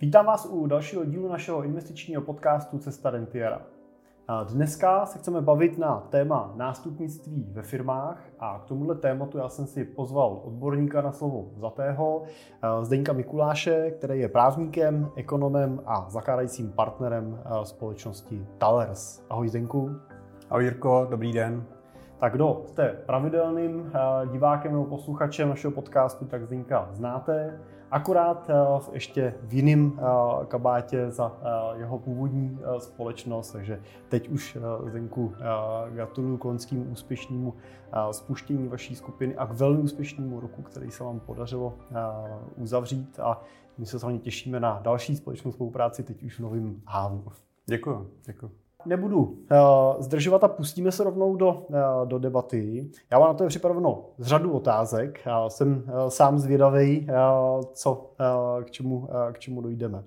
Vítám vás u dalšího dílu našeho investičního podcastu Cesta Rentiera. Dneska se chceme bavit na téma nástupnictví ve firmách a k tomuhle tématu já jsem si pozval odborníka na slovo zatého, Zdeňka Mikuláše, který je právníkem, ekonomem a zakládajícím partnerem společnosti Talers. Ahoj Zdenku. Ahoj Jirko, dobrý den. Tak kdo jste pravidelným divákem nebo posluchačem našeho podcastu, tak Zdenka znáte. Akorát eh, ještě v jiném eh, kabátě za eh, jeho původní společnost, takže teď už Zdenku gratuluju k loňskému úspěšnému spuštění vaší skupiny a k velmi úspěšnému roku, který se vám podařilo uzavřít a my se samozřejmě těšíme na další společnou spolupráci teď už v novém hávu. Děkuji, děkuji. Nebudu uh, zdržovat a pustíme se rovnou do, uh, do debaty. Já mám na to připraveno z řadu otázek. Já jsem uh, sám zvědavý, uh, co, uh, k, čemu, uh, k čemu dojdeme.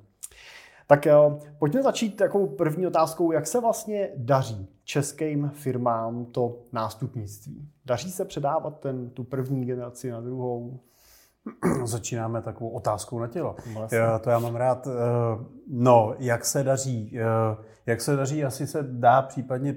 Tak uh, pojďme začít takovou první otázkou, jak se vlastně daří českým firmám to nástupnictví. Daří se předávat ten, tu první generaci na druhou? Začínáme takovou otázkou na tělo. Vlastně. To já mám rád. No, jak se daří? Jak se daří, asi se dá případně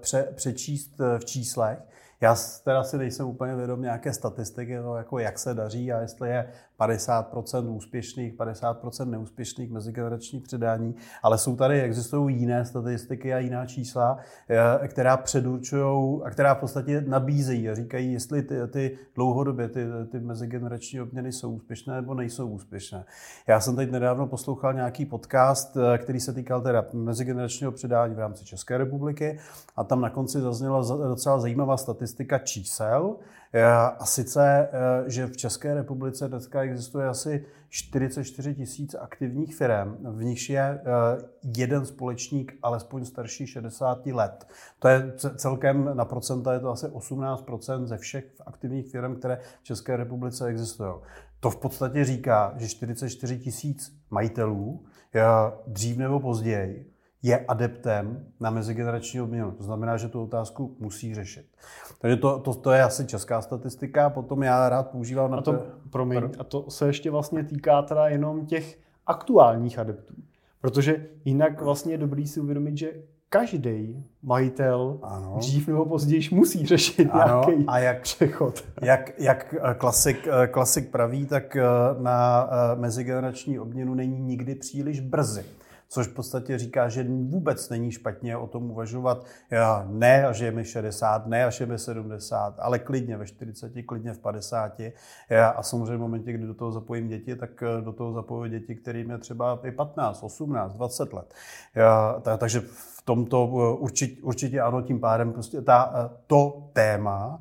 pře, přečíst v číslech. Já teda si nejsem úplně vědom nějaké statistiky, no, jako jak se daří a jestli je 50% úspěšných, 50% neúspěšných mezigeneračních předání, ale jsou tady, existují jiné statistiky a jiná čísla, eh, která předurčují a která v podstatě nabízejí a říkají, jestli ty, ty dlouhodobě ty, ty mezigenerační obměny jsou úspěšné nebo nejsou úspěšné. Já jsem teď nedávno poslouchal nějaký podcast, eh, který se týkal teda mezigeneračního předání v rámci České republiky a tam na konci zazněla docela zajímavá statistika čísel, a sice, eh, že v České republice dneska existuje asi 44 tisíc aktivních firm, v nichž je eh, jeden společník alespoň starší 60 let. To je celkem na procenta, je to asi 18% ze všech aktivních firm, které v České republice existují. To v podstatě říká, že 44 tisíc majitelů dřív nebo později je adeptem na mezigenerační obměnu. To znamená, že tu otázku musí řešit. Takže to, to, to je asi česká statistika, potom já rád používám na to. to promiň, a to se ještě vlastně týká teda jenom těch aktuálních adeptů. Protože jinak vlastně je dobrý si uvědomit, že každý majitel ano. dřív nebo později musí řešit ano. nějaký a jak, přechod. Jak, jak eh, klasik, eh, klasik praví, tak eh, na mezigenerační obměnu není nikdy příliš brzy což v podstatě říká, že vůbec není špatně o tom uvažovat ne, až je mi 60, ne, až je mi 70, ale klidně ve 40, klidně v 50. A samozřejmě v momentě, kdy do toho zapojím děti, tak eh, do toho zapojím děti, kterým je třeba i 15, 18, 20 let. Takže v tomto eh, určitě, určitě ano, tím pádem prostě ta, eh, to téma,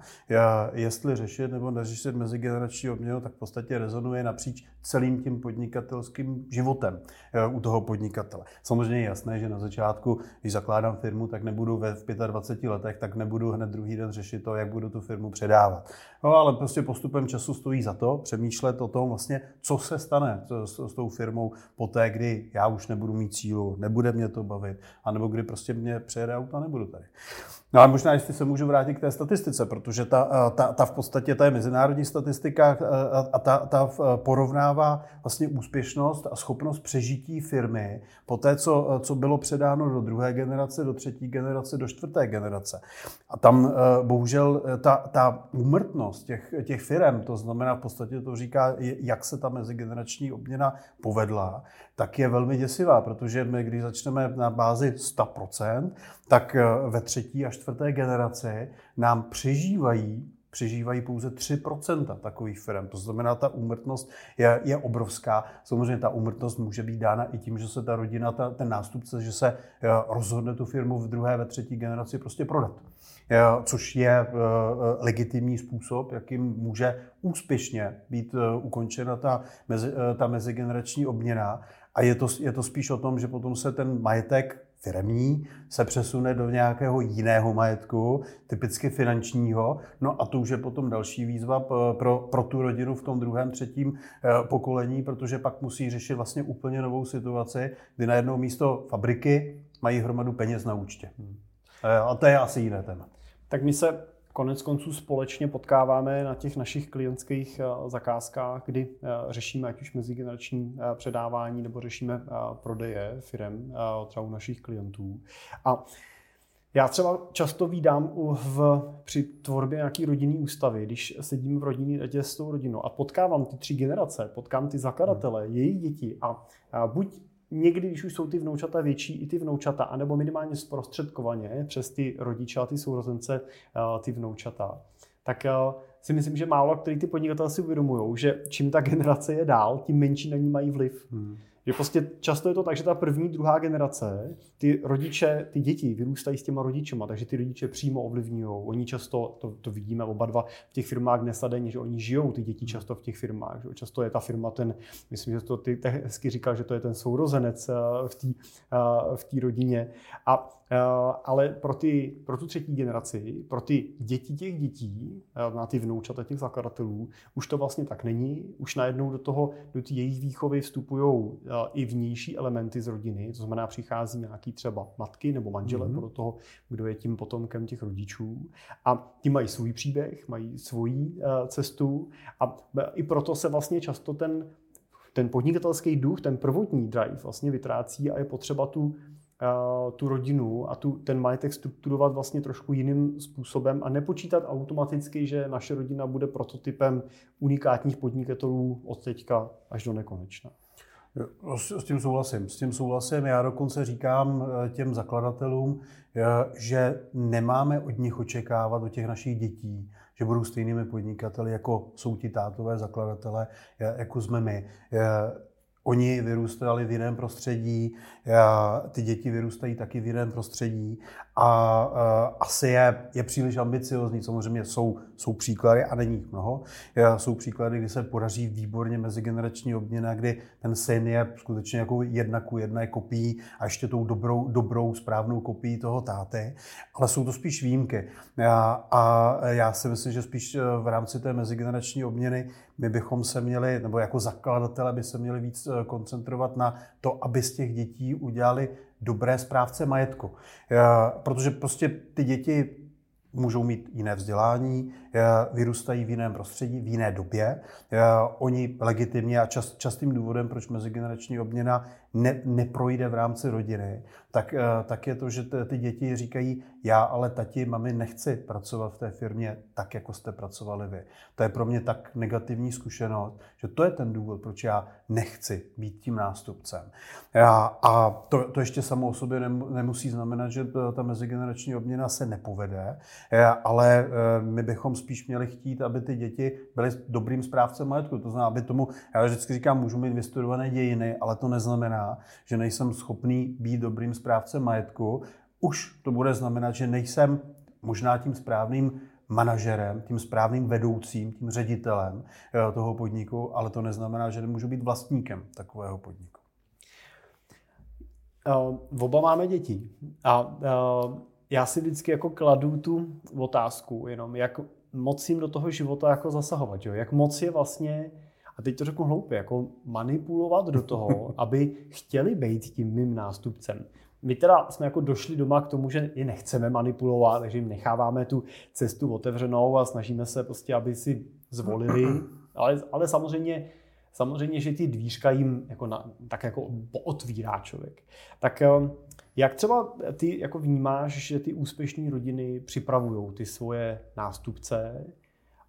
jestli řešit nebo neřešit mezigenerační obměnu, tak v podstatě rezonuje napříč celým tím podnikatelským životem u toho podnikatele. Samozřejmě je jasné, že na začátku, když zakládám firmu, tak nebudu ve 25 letech, tak nebudu hned druhý den řešit to, jak budu tu firmu předávat. No, ale prostě postupem času stojí za to přemýšlet o tom vlastně, co se stane s, s tou firmou poté, kdy já už nebudu mít cílu, nebude mě to bavit, anebo kdy prostě mě přejede auto a nebudu tady. No a možná, jestli se můžu vrátit k té statistice, protože ta, ta, ta v podstatě ta je mezinárodní statistika a ta, ta porovnává vlastně úspěšnost a schopnost přežití firmy po té, co, co bylo předáno do druhé generace, do třetí generace, do čtvrté generace. A tam bohužel ta, ta úmrtnost těch, těch firm, to znamená v podstatě to říká, jak se ta mezigenerační obměna povedla, tak je velmi děsivá, protože my, když začneme na bázi 100%, tak ve třetí a čtvrté generaci nám přežívají přežívají pouze 3% takových firm. To znamená, ta úmrtnost je, je obrovská. Samozřejmě ta úmrtnost může být dána i tím, že se ta rodina, ta, ten nástupce, že se eh, rozhodne tu firmu v druhé, ve třetí generaci prostě prodat. Eh, což je eh, legitimní způsob, jakým může úspěšně být ukončena ta, mezi, ta mezigenerační obměna. A je to, je to spíš o tom, že potom se ten majetek firmní se přesune do nějakého jiného majetku, typicky finančního. No a to už je potom další výzva pro, pro tu rodinu v tom druhém, třetím eh, pokolení, protože pak musí řešit vlastně úplně novou situaci, kdy najednou místo fabriky mají hromadu peněz na účtě. Hmm. A to je asi jiné téma. Tak my se konec konců společně potkáváme na těch našich klientských zakázkách, kdy řešíme ať už mezigenerační předávání nebo řešíme prodeje firm třeba u našich klientů. A já třeba často vídám u, v, při tvorbě nějaký rodinný ústavy, když sedím v rodinný radě s tou rodinou a potkávám ty tři generace, potkám ty zakladatele, hmm. jejich děti a, a buď někdy, když už jsou ty vnoučata větší, i ty vnoučata, anebo minimálně zprostředkovaně přes ty rodiče a ty sourozence ty vnoučata, tak si myslím, že málo který ty podnikatelé si uvědomují, že čím ta generace je dál, tím menší na ní mají vliv. Hmm. Že prostě často je to tak, že ta první, druhá generace, ty rodiče, ty děti vyrůstají s těma rodičema, takže ty rodiče přímo ovlivňují. Oni často, to, to vidíme oba dva v těch firmách dnes a denně, že oni žijou, ty děti často v těch firmách. Že? Často je ta firma ten, myslím, že to ty hezky říkal, že to je ten sourozenec eh, v té eh, v rodině. A Eh, ale pro, ty, pro tu třetí generaci, pro ty děti těch dětí, na ty vnoučata těch zakladatelů, už to vlastně tak není. Už najednou do toho, do té jejich výchovy vstupují i vnější elementy z rodiny, to znamená přichází nějaký třeba matky nebo manžele mm-hmm. pro toho, kdo je tím potomkem těch rodičů. A ti mají svůj příběh, mají svoji cestu a i proto se vlastně často ten ten podnikatelský duch, ten prvotní drive vlastně vytrácí a je potřeba tu tu rodinu a tu, ten majetek strukturovat vlastně trošku jiným způsobem a nepočítat automaticky, že naše rodina bude prototypem unikátních podnikatelů od teďka až do nekonečna. S tím souhlasím. S tím souhlasím. Já dokonce říkám eh, těm zakladatelům, eh, že nemáme od nich očekávat, od těch našich dětí, že budou stejnými podnikateli, jako jsou ti tátové zakladatelé, eh, jako jsme my. Oni vyrůstali v jiném prostředí, ty děti vyrůstají taky v jiném prostředí a asi je, je příliš ambiciozní. Samozřejmě jsou, jsou příklady, a není jich mnoho, jsou příklady, kdy se podaří výborně mezigenerační obměna, kdy ten syn je skutečně jako jedna ku jedné kopií a ještě tou dobrou, dobrou správnou kopií toho táty, ale jsou to spíš výjimky. A, a já si myslím, že spíš e, v rámci té mezigenerační obměny my bychom se měli, nebo jako zakladatelé by se měli víc e, koncentrovat na to, aby z těch dětí udělali dobré správce majetku. Protože prostě ty děti můžou mít jiné vzdělání, vyrůstají v jiném prostředí, v jiné době. Oni legitimně a čast, častým důvodem, proč mezigenerační obměna ne, neprojde v rámci rodiny, tak, eh, tak je to, že ty děti říkají, já ale tati, mami, nechci pracovat v té firmě tak, jako jste pracovali vy. To je pro mě tak negativní zkušenost, že to je ten důvod, proč já nechci být tím nástupcem. A to, to ještě samo o sobě nemusí znamenat, že ta mezigenerační obměna se nepovede, ale eh, my bychom spíš měli chtít, aby ty děti byly dobrým správcem majetku. To znamená, aby tomu, já vždycky říkám, můžu mít vystudované dějiny, ale to neznamená, že nejsem schopný být dobrým správcem majetku. Už to bude znamenat, že nejsem možná tím správným manažerem, tím správným vedoucím, tím ředitelem eh, toho podniku, ale to neznamená, že nemůžu být vlastníkem takového podniku. Uh, oba máme děti a uh, já si vždycky jako kladu tu otázku jenom, jak moc jim do toho života jako zasahovat, jo? jak moc je vlastně, a teď to řeknu hloupě, jako manipulovat do toho, aby chtěli být tím mým nástupcem. My teda jsme jako došli doma k tomu, že je nechceme manipulovat, takže jim necháváme tu cestu otevřenou a snažíme se prostě, aby si zvolili, ale, ale samozřejmě samozřejmě, že ty dvířka jim jako na, tak jako otvírá člověk. Tak jak třeba ty jako vnímáš, že ty úspěšné rodiny připravují ty svoje nástupce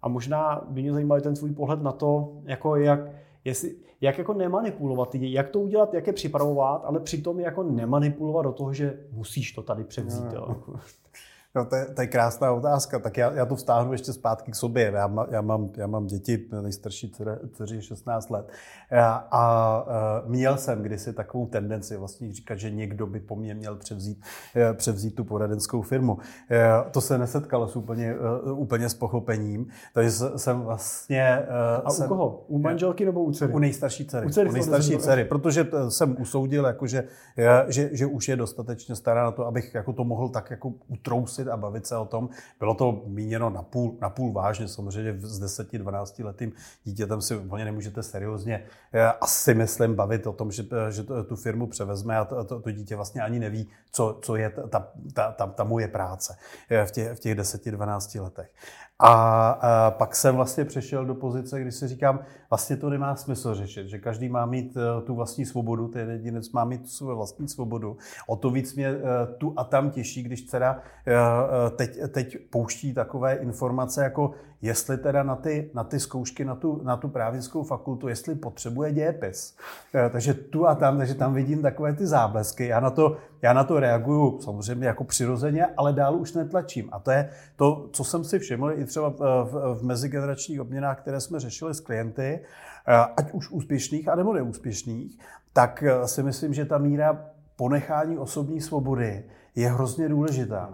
a možná by mě zajímal ten svůj pohled na to, jako jak, jestli, jak jako nemanipulovat ty jak to udělat, jak je připravovat, ale přitom jako nemanipulovat do toho, že musíš to tady převzít. No, jo. No, to, je, to je krásná otázka. Tak já, já to vztáhnu ještě zpátky k sobě. Já, má, já, mám, já mám děti, nejstarší dceři 16 let. A, a měl jsem kdysi takovou tendenci vlastně říkat, že někdo by po mně měl převzít, e, převzít tu poradenskou firmu. E, to se nesetkalo s úplně, e, úplně s pochopením. Takže jsem vlastně... A jsem, u koho? U manželky nebo u dcery? U nejstarší dcery. U, dcery u nejstarší dcery, protože jsem usoudil, jako že, že, že už je dostatečně stará na to, abych jako to mohl tak jako utrousit a bavit se o tom. Bylo to míněno na půl, na půl vážně, samozřejmě s 10-12 letým dítětem si úplně nemůžete seriózně eh, asi myslím bavit o tom, že, že tu firmu převezme a to, to, dítě vlastně ani neví, co, co je ta, ta, ta, ta moje práce v těch, v těch 10-12 letech. A, a pak jsem vlastně přešel do pozice, kdy si říkám, vlastně to nemá smysl řešit, že každý má mít uh, tu vlastní svobodu, ten jedinec má mít tu svou vlastní svobodu. O to víc mě uh, tu a tam těší, když teda teď, teď pouští takové informace, jako jestli teda na ty, na ty zkoušky, na tu, na tu právnickou fakultu, jestli potřebuje dějepis. Takže tu a tam, takže tam vidím takové ty záblesky. Já na to, já na to reaguju samozřejmě jako přirozeně, ale dál už netlačím. A to je to, co jsem si všiml i třeba v, v, mezigeneračních obměnách, které jsme řešili s klienty, ať už úspěšných, anebo neúspěšných, tak si myslím, že ta míra ponechání osobní svobody je hrozně důležitá.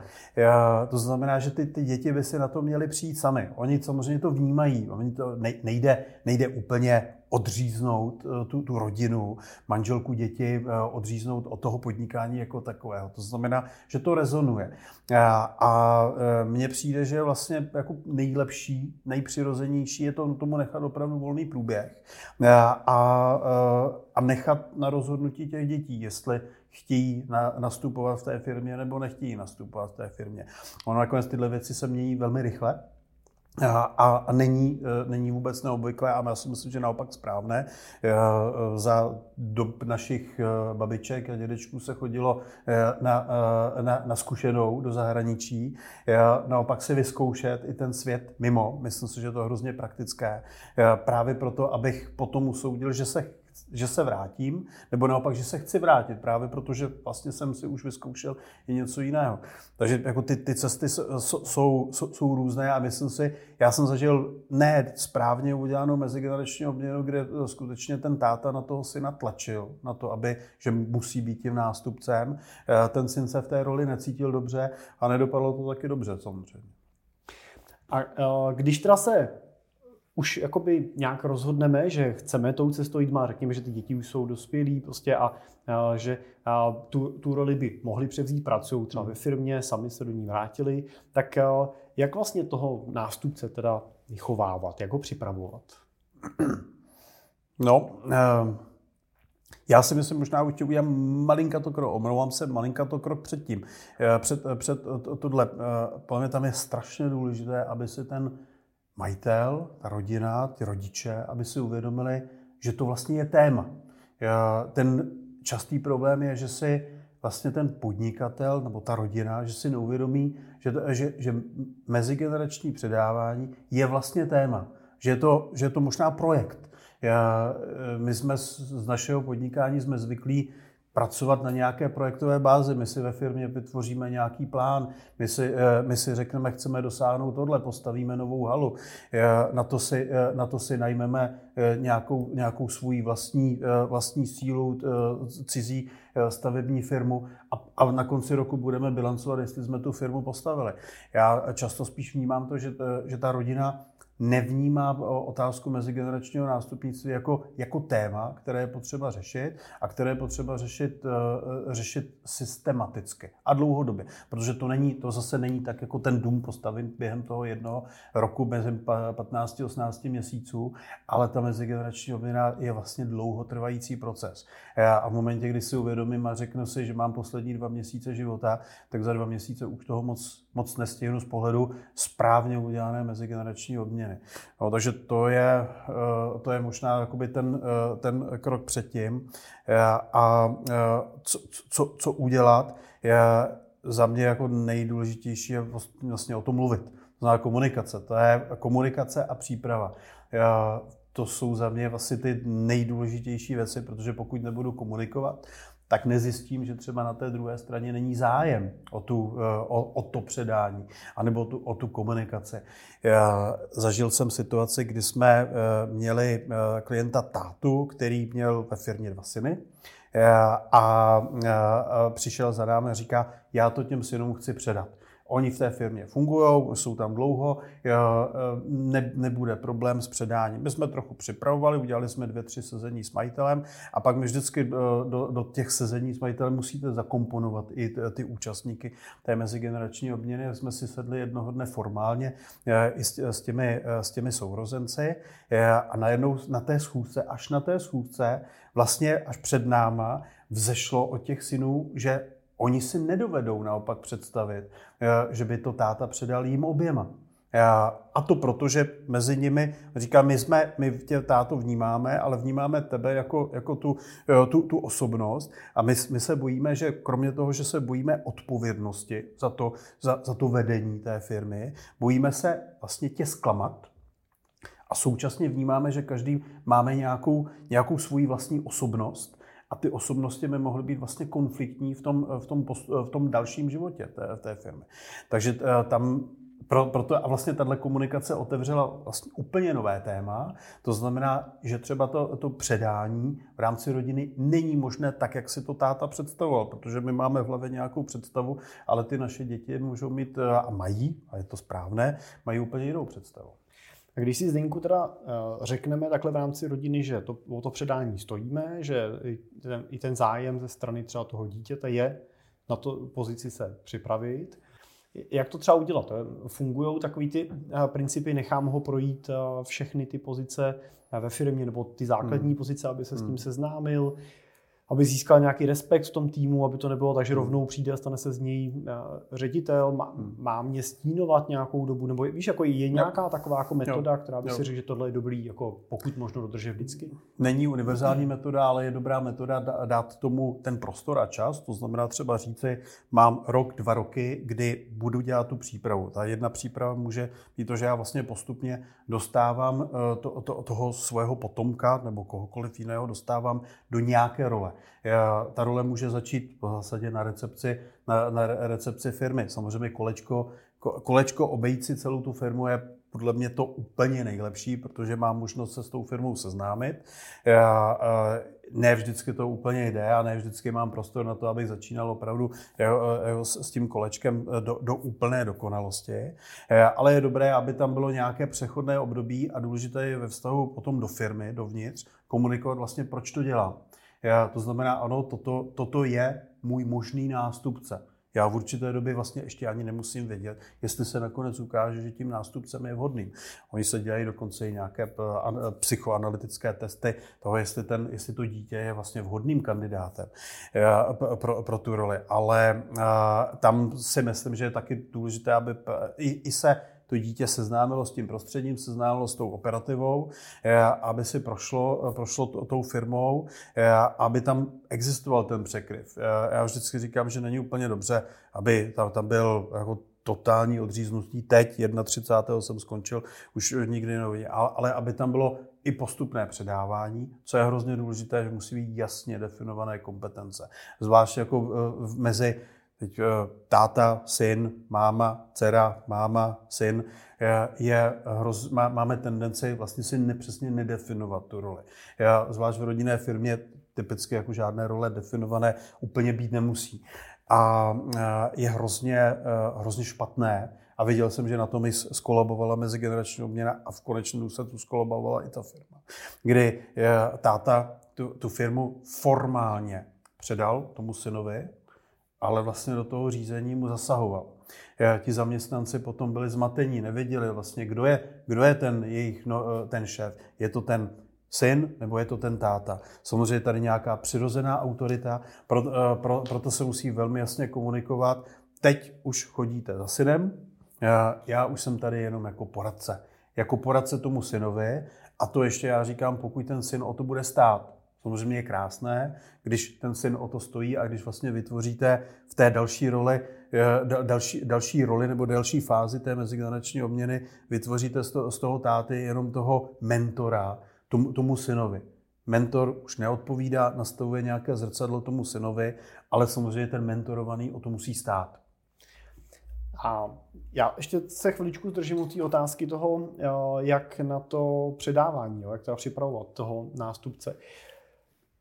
To znamená, že ty, ty děti by si na to měly přijít sami. Oni samozřejmě to vnímají. Oni to nejde, nejde úplně odříznout eh, tu, tu rodinu, manželku, děti, eh, odříznout od toho podnikání jako takového. To znamená, že to rezonuje. A, a eh, mně přijde, že vlastně jako nejlepší, nejpřirozenější je to tomu nechat opravdu volný průběh a, a, a nechat na rozhodnutí těch dětí, jestli chtějí na, nastupovat v té firmě nebo nechtějí nastupovat v té firmě. Ono nakonec tyhle věci se mění velmi rychle. A, a není, e, není vůbec neobvyklé a já si myslím, že naopak správné. E, za dob našich babiček a dědečků se chodilo na, na, na zkušenou do zahraničí, naopak si vyzkoušet i ten svět mimo. Myslím si, že to je hrozně praktické. Právě proto, abych potom usoudil, že se že se vrátím, nebo naopak, že se chci vrátit, právě protože vlastně jsem si už vyzkoušel i něco jiného. Takže jako ty, ty cesty jsou, jsou, jsou různé a myslím si, já jsem zažil ne správně udělanou mezigenerační obměnu, kde skutečně ten táta na toho syna tlačil, na to, aby, že musí být tím nástupcem. Eh, ten syn se v té roli necítil dobře a nedopadlo to taky dobře samozřejmě. A eh, když teda se už jakoby nějak rozhodneme, že chceme tou cestou jít má, řekněme, že ty děti už jsou dospělí prostě a, a že a tu, tu roli by mohli převzít, pracují třeba ve firmě, sami se do ní vrátili, tak a, jak vlastně toho nástupce teda vychovávat, jak ho připravovat? No, uh... Já si myslím, možná už udělám malinka to krok, omlouvám se, malinka to krok předtím. Před, před tohle, podle mě tam je strašně důležité, aby si ten majitel, ta rodina, ty rodiče, aby si uvědomili, že to vlastně je téma. Ten častý problém je, že si vlastně ten podnikatel nebo ta rodina, že si neuvědomí, že, to, že, že mezigenerační předávání je vlastně téma. Že je to, že je to možná projekt. Já, my jsme z našeho podnikání jsme zvyklí pracovat na nějaké projektové bázi. My si ve firmě vytvoříme nějaký plán, my si, eh, my si řekneme, chceme dosáhnout tohle, postavíme novou halu, eh, na to si, eh, na to si najmeme nějakou, nějakou svůj vlastní, vlastní sílu, cizí stavební firmu a, a na konci roku budeme bilancovat, jestli jsme tu firmu postavili. Já často spíš vnímám to, že, že ta rodina nevnímá otázku mezigeneračního nástupnictví jako, jako téma, které je potřeba řešit a které je potřeba řešit, uh, řešit systematicky a dlouhodobě. Protože to, není, to zase není tak jako ten dům postavit během toho jednoho roku, mezi 15-18 měsíců, ale ta mezigenerační obměna je vlastně dlouhotrvající proces. A v momentě, kdy si uvědomím a řeknu si, že mám poslední dva měsíce života, tak za dva měsíce už toho moc, moc nestihnu z pohledu správně udělané mezigenerační obměny změny. No, takže to je, eh, to je možná jakoby ten, eh, ten krok předtím. Eh, a co, co, co udělat, je za mě jako nejdůležitější je vlastně o tom mluvit. To znamená komunikace. To je komunikace a příprava. To jsou za mě vlastně ty nejdůležitější věci, protože pokud nebudu komunikovat, tak nezjistím, že třeba na té druhé straně není zájem o, tu, eh, o, o to předání, anebo tu, o tu komunikaci. Já zažil jsem situaci, kdy jsme eh, měli eh, klienta tátu, který měl ve firmě dva syny a přišel za námi a říká, já to těm synům chci předat. Oni v té firmě fungují, jsou tam dlouho, ne, nebude problém s předáním. My jsme trochu připravovali, udělali jsme dvě, tři sezení s majitelem a pak my vždycky do, do těch sezení s majitelem musíte zakomponovat i ty účastníky té mezigenerační obměny. Jsme si sedli jednoho dne formálně i s, s, těmi, s těmi sourozenci a najednou na té schůzce, až na té schůzce, vlastně až před náma, vzešlo od těch synů, že oni si nedovedou naopak představit, eh, že by to táta předal jim oběma. Eh, a to proto, že mezi nimi, říkám, my jsme, my tě táto vnímáme, ale vnímáme tebe jako, jako tu, eh, tu, tu osobnost. A my, my se bojíme, že kromě toho, že se bojíme odpovědnosti za to, za, za to vedení té firmy, bojíme se vlastně tě zklamat, a současně vnímáme, že každý máme nějakou, nějakou svoji vlastní osobnost a ty osobnosti by mohly být vlastně konfliktní v tom, v tom, v tom dalším životě té, té firmy. Takže eh, tam pro, proto a vlastně tahle komunikace otevřela vlastně úplně nové téma. To znamená, že třeba to, to předání v rámci rodiny není možné tak, jak si to táta představoval, protože my máme v hlavě nějakou představu, ale ty naše děti můžou mít eh, a mají, a je to správné, mají úplně jinou představu. A když si Zdenku teda eh, řekneme takhle v rámci rodiny, že to, o to předání stojíme, že i ten, i ten zájem ze strany třeba toho dítěte je na to pozici se připravit, jak to třeba udělat? Fungují takový ty eh, principy, nechám ho projít eh, všechny ty pozice ve firmě, nebo ty základní hmm. pozice, aby se s tím hmm. seznámil, aby získal nějaký respekt v tom týmu, aby to nebylo tak, že hmm. rovnou přijde a stane se z něj eh, ředitel, má, hmm. má mě stínovat nějakou dobu, nebo víš, jako je nějaká jo. taková jako metoda, jo. která by jo. si řekl, že tohle je dobrý, jako pokud možno dodržet vždycky? Není univerzální metoda, ale je dobrá metoda dát tomu ten prostor a čas, to znamená třeba říci, mám rok, dva roky, kdy budu dělat tu přípravu. Ta jedna příprava může být to, že já vlastně postupně dostávám eh, to, to, toho svého potomka nebo kohokoliv jiného dostávám do nějaké role. Ta role může začít v zásadě na recepci, na, na recepci firmy. Samozřejmě kolečko, kolečko obejít si celou tu firmu je podle mě to úplně nejlepší, protože mám možnost se s tou firmou seznámit. Ne vždycky to úplně jde a ne vždycky mám prostor na to, abych začínal opravdu s tím kolečkem do, do úplné dokonalosti. Ale je dobré, aby tam bylo nějaké přechodné období a důležité je ve vztahu potom do firmy, dovnitř, komunikovat vlastně, proč to dělám. Já, to znamená, ano, toto, toto je můj možný nástupce. Já v určité době vlastně ještě ani nemusím vědět, jestli se nakonec ukáže, že tím nástupcem je vhodným. Oni se dělají dokonce i nějaké eh, psychoanalytické testy toho, jestli, ten, jestli to dítě je vlastně vhodným kandidátem eh, pro, pro tu roli. Ale eh, tam si myslím, že je taky důležité, aby i, i se to dítě seznámilo s tím prostředím, seznámilo s tou operativou, eh, aby si prošlo, eh, prošlo tou firmou, eh, aby tam existoval ten překryv. Já vždycky říkám, že není úplně dobře, aby tam, tam byl jako totální odříznutí. Teď, 31. jsem skončil, už nikdy nevidím, ale, ale aby tam bylo i postupné předávání, co je hrozně důležité, že musí být jasně definované kompetence. Zvlášť jako mezi Teď eh, táta, syn, máma, dcera, máma, syn, je, je hroz, má, máme tendenci vlastně si nepřesně nedefinovat tu roli. Já, zvlášť v rodinné firmě typicky jako žádné role definované úplně být nemusí. A eh, je hrozně, eh, hrozně špatné, a viděl jsem, že na tom i skolabovala mezigenerační obměna a v konečném důsledku skolabovala i ta firma. Kdy táta tu, tu firmu formálně předal tomu synovi, ale vlastně do toho řízení mu zasahoval. Ti zaměstnanci potom byli zmatení, nevěděli vlastně, kdo je, kdo je ten jejich no, eh, ten šéf. Je to ten syn nebo je to ten táta. Samozřejmě tady nějaká přirozená autorita, pro, eh, pro, proto se musí velmi jasně komunikovat. Teď už chodíte za synem, já, já už jsem tady jenom jako poradce. Jako poradce tomu synovi a to ještě já říkám, pokud ten syn o to bude stát. Samozřejmě je krásné, když ten syn o to stojí a když vlastně vytvoříte v té další roli, eh, další, další roli nebo další fázi té mezigenerační obměny, vytvoříte z toho táty jenom toho mentora tomu, tomu synovi. Mentor už neodpovídá, nastavuje nějaké zrcadlo tomu synovi, ale samozřejmě ten mentorovaný o to musí stát. A já ještě se chviličku zdržím u té otázky toho, eh, jak na to předávání, jak to připravovat toho nástupce.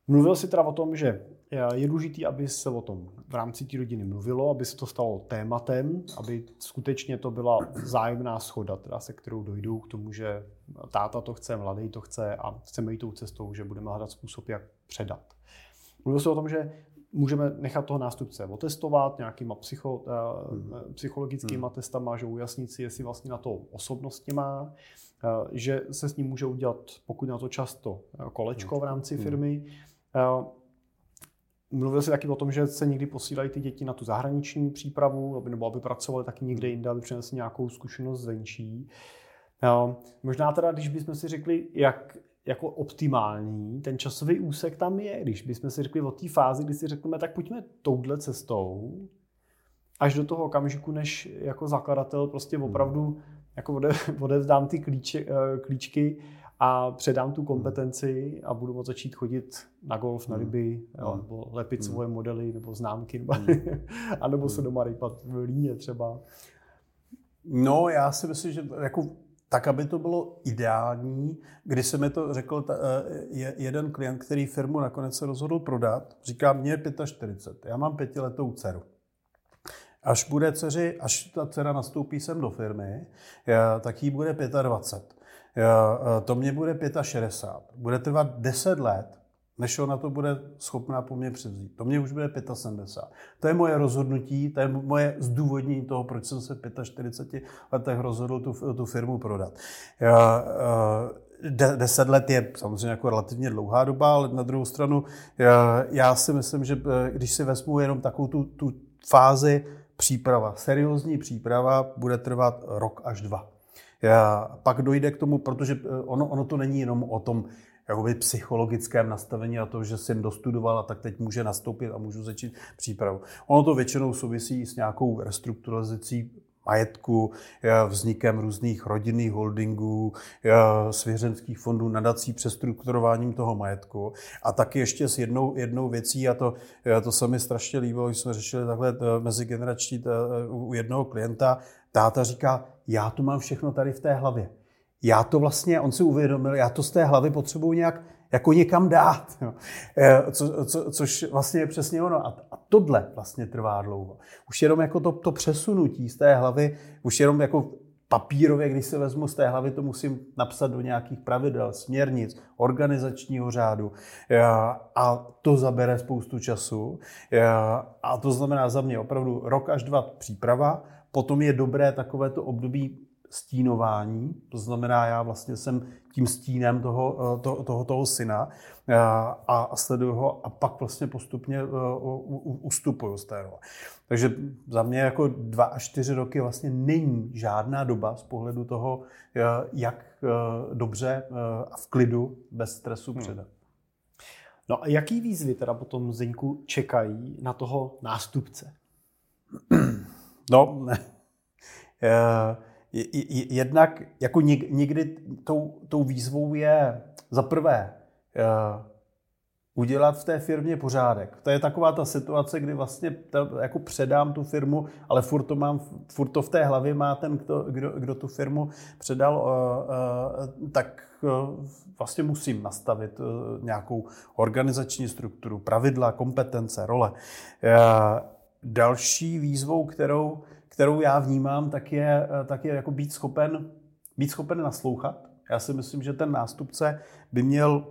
Mluvil si teda o tom, že je důležité, aby se o tom v rámci té rodiny mluvilo, aby se to stalo tématem, aby skutečně to byla vzájemná schoda, teda se kterou dojdou k tomu, že táta to chce, mladý to chce a chceme jít tou cestou, že budeme hledat způsob, jak předat. Mluvil se o tom, že můžeme nechat toho nástupce otestovat nějakýma psycho, hmm. psychologickýma hmm. testama, že ujasnit si, jestli vlastně na to osobnostně má, že se s ním může udělat, pokud na to často, kolečko v rámci hmm. Firmy. Mluvil jsi taky o tom, že se někdy posílají ty děti na tu zahraniční přípravu, aby, nebo aby pracovali taky někde jinde, aby přinesli nějakou zkušenost zvenčí. Možná teda, když bychom si řekli, jak jako optimální ten časový úsek tam je, když bychom si řekli od té fázi, kdy si řekneme, tak pojďme touhle cestou, až do toho okamžiku, než jako zakladatel prostě opravdu jako odevzdám ty klíče, eh, klíčky a předám tu kompetenci a budu moct začít chodit na golf, na hmm. ryby, hmm. jo, nebo lepit hmm. svoje modely nebo známky, nebo, hmm. anebo se doma rypat v líně třeba. No, já si myslím, že jako tak, aby to bylo ideální. Když se mi to řekl ta, eh, je, jeden klient, který firmu nakonec se rozhodl prodat, říká, mě je 45, já mám pětiletou dceru. Až bude dceři, až ta dcera nastoupí sem do firmy, tak jí bude 25. Eh, to mě bude 65. Bude trvat 10 let, než ona to bude schopná po mně převzít. To mě už bude 75. To je moje rozhodnutí, to je moje zdůvodnění toho, proč jsem se v 45 letech rozhodl tu, tu firmu prodat. Já, eh, de, deset let je samozřejmě jako relativně dlouhá doba, ale na druhou stranu já, já si myslím, že eh, když si vezmu jenom takovou tu, tu fázi příprava, seriózní příprava bude trvat rok až dva. Pak dojde k tomu, protože eh, ono, ono to není jenom o tom, jakoby psychologickém nastavení a to, že jsem dostudoval a tak teď může nastoupit a můžu začít přípravu. Ono to většinou souvisí s nějakou restrukturalizací majetku, vznikem různých rodinných holdingů, svěřenských fondů, nadací, přestrukturováním toho majetku. A taky ještě s jednou, jednou věcí, a to, to se mi strašně líbilo, když jsme řešili takhle eh, mezigenerační eh, u jednoho klienta, táta říká, já to mám všechno tady v té hlavě já to vlastně, on si uvědomil, já to z té hlavy potřebuji nějak jako někam dát. Eh, co, co, což vlastně je přesně ono. A, a tohle vlastně trvá dlouho. Už jenom jako to, to přesunutí z té hlavy, už jenom jako papírově, když se vezmu z té hlavy, to musím napsat do nějakých pravidel, směrnic, organizačního řádu. Eh, a to zabere spoustu času. Eh, a to znamená za mě opravdu rok až dva příprava. Potom je dobré takovéto období stínování, to znamená, já vlastně jsem tím stínem toho, eh, toho, toho, toho syna eh, a sleduju ho a pak vlastně postupně eh, ustupuju z té role. Takže za mě jako dva až čtyři roky vlastně není žádná doba z pohledu toho, jak dobře a v klidu, bez stresu hmm. předat. No a jaký výzvy teda potom Zdeňku čekají na toho nástupce? No, ne jednak jako někdy tou, tou výzvou je za prvé eh, udělat v té firmě pořádek. To je taková ta situace, kdy vlastně to, jako předám tu firmu, ale furt to, mám, furt to v té hlavě má ten, kdo, kdo, kdo tu firmu předal, uh, uh, tak uh, vlastně musím nastavit nějakou organizační strukturu, pravidla, kompetence, role. Další výzvou, kterou kterou já vnímám, tak je, tak je jako být schopen, být schopen naslouchat. Já si myslím, že ten nástupce by měl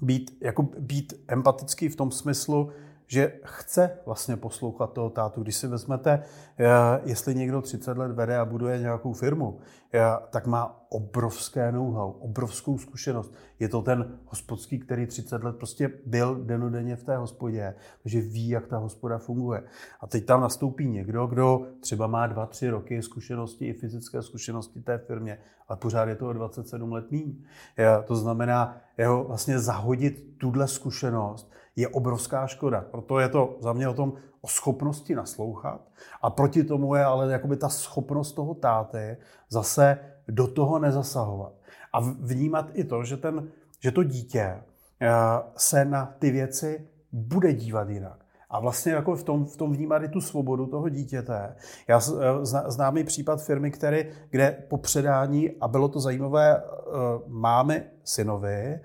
být, jako být empatický v tom smyslu, že chce vlastně poslouchat toho tátu. Když si vezmete, eh, jestli někdo 30 let vede a buduje nějakou firmu, eh, tak má obrovské know-how, obrovskou zkušenost. Je to ten hospodský, který 30 let prostě byl denodenně v té hospodě, takže ví, jak ta hospoda funguje. A teď tam nastoupí někdo, kdo třeba má 2-3 roky zkušenosti i fyzické zkušenosti té firmě, ale pořád je to o 27 let míň. To znamená, jeho vlastně zahodit tuhle zkušenost, je obrovská škoda. Proto je to za mě o tom o schopnosti naslouchat a proti tomu je ale jakoby ta schopnost toho táty zase do toho nezasahovat. A vnímat i to, že, ten, že to dítě eh, se na ty věci bude dívat jinak. A vlastně jako v tom, v tom vnímat i tu svobodu toho dítěte. Já eh, znám i případ firmy, které, kde po předání, a bylo to zajímavé, eh, máme synovi,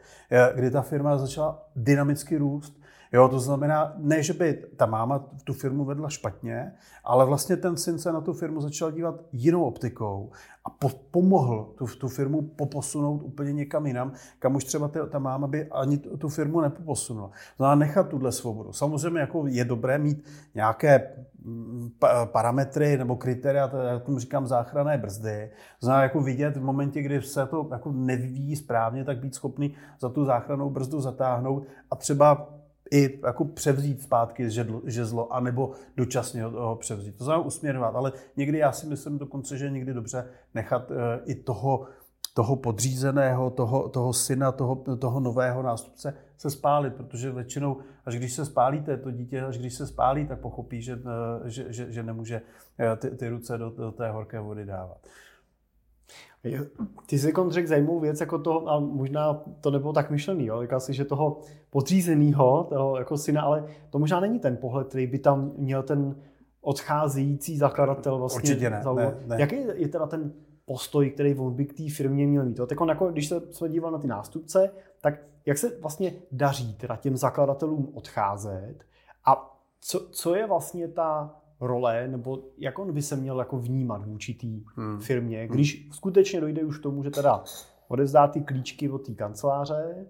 kdy ta firma začala dynamicky růst Jo, to znamená, ne, že by ta máma tu firmu vedla špatně, ale vlastně ten syn se na tu firmu začal dívat jinou optikou a po, pomohl tu, tu firmu poposunout úplně někam jinam, kam už třeba ta, ta máma by ani tu, tu firmu nepoposunula. Znamená nechat tuhle svobodu. Samozřejmě jako je dobré mít nějaké mm, parametry nebo kritéria, já tomu říkám záchranné brzdy. Znamená jako vidět v momentě, kdy se to jako nevyvíjí správně, tak být schopný za tu záchrannou brzdu zatáhnout a třeba i jako převzít zpátky žedlo, žezlo, anebo dočasně ho převzít. To znamená usměrovat, ale někdy já si myslím dokonce, že někdy dobře nechat uh, i toho, toho podřízeného, toho, toho syna, toho, toho nového nástupce se spálit, protože většinou, až když se spálíte, to dítě, až když se spálí, tak pochopí, že, eh, že, že, že nemůže eh, ty, ty ruce do, do té horké vody dávat. Ty jsi řekl zajímavou věc, jako to, a možná to nebylo tak myšlený, jo? říkal jsi, že toho podřízeného, toho jako syna, ale to možná není ten pohled, který by tam měl ten odcházející zakladatel vlastně. Určitě ne, ne, ne. Jaký je teda ten postoj, který on by k té firmě měl mít? Tak on jako, když se jsme dívali na ty nástupce, tak jak se vlastně daří teda těm zakladatelům odcházet a co, co je vlastně ta role, nebo jak on by se měl jako vnímat vůči té hmm. firmě, hmm. když hmm. skutečně dojde už k tomu, že teda odevzdá ty klíčky od té kanceláře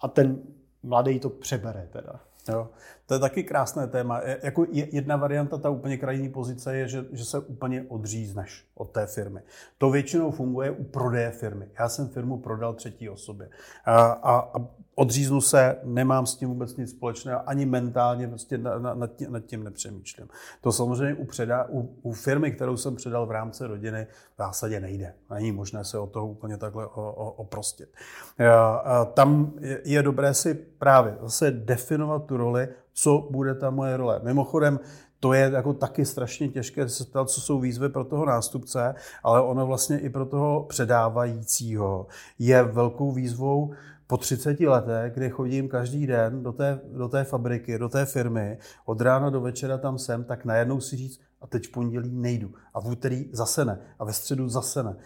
a ten mladý to přebere teda. Jo. To je taky krásné téma. Jako jedna varianta, ta úplně krajní pozice je, že, že se úplně odřízneš od té firmy. To většinou funguje u prodeje firmy. Já jsem firmu prodal třetí osobě. A, a, a odříznu se, nemám s tím vůbec nic společného, ani mentálně prostě nad, tím, nad tím nepřemýšlím. To samozřejmě u, předá, u, u firmy, kterou jsem předal v rámci rodiny, v zásadě nejde. Není možné se od toho úplně takhle oprostit. Tam je dobré si právě zase definovat tu roli, co bude ta moje role. Mimochodem, to je jako taky strašně těžké se ptát, co jsou výzvy pro toho nástupce, ale ono vlastně i pro toho předávajícího je velkou výzvou po 30 letech, kdy chodím každý den do té, do té fabriky, do té firmy, od rána do večera tam jsem, tak najednou si říct, a teď v pondělí nejdu. A v úterý zase ne. A ve středu zase ne.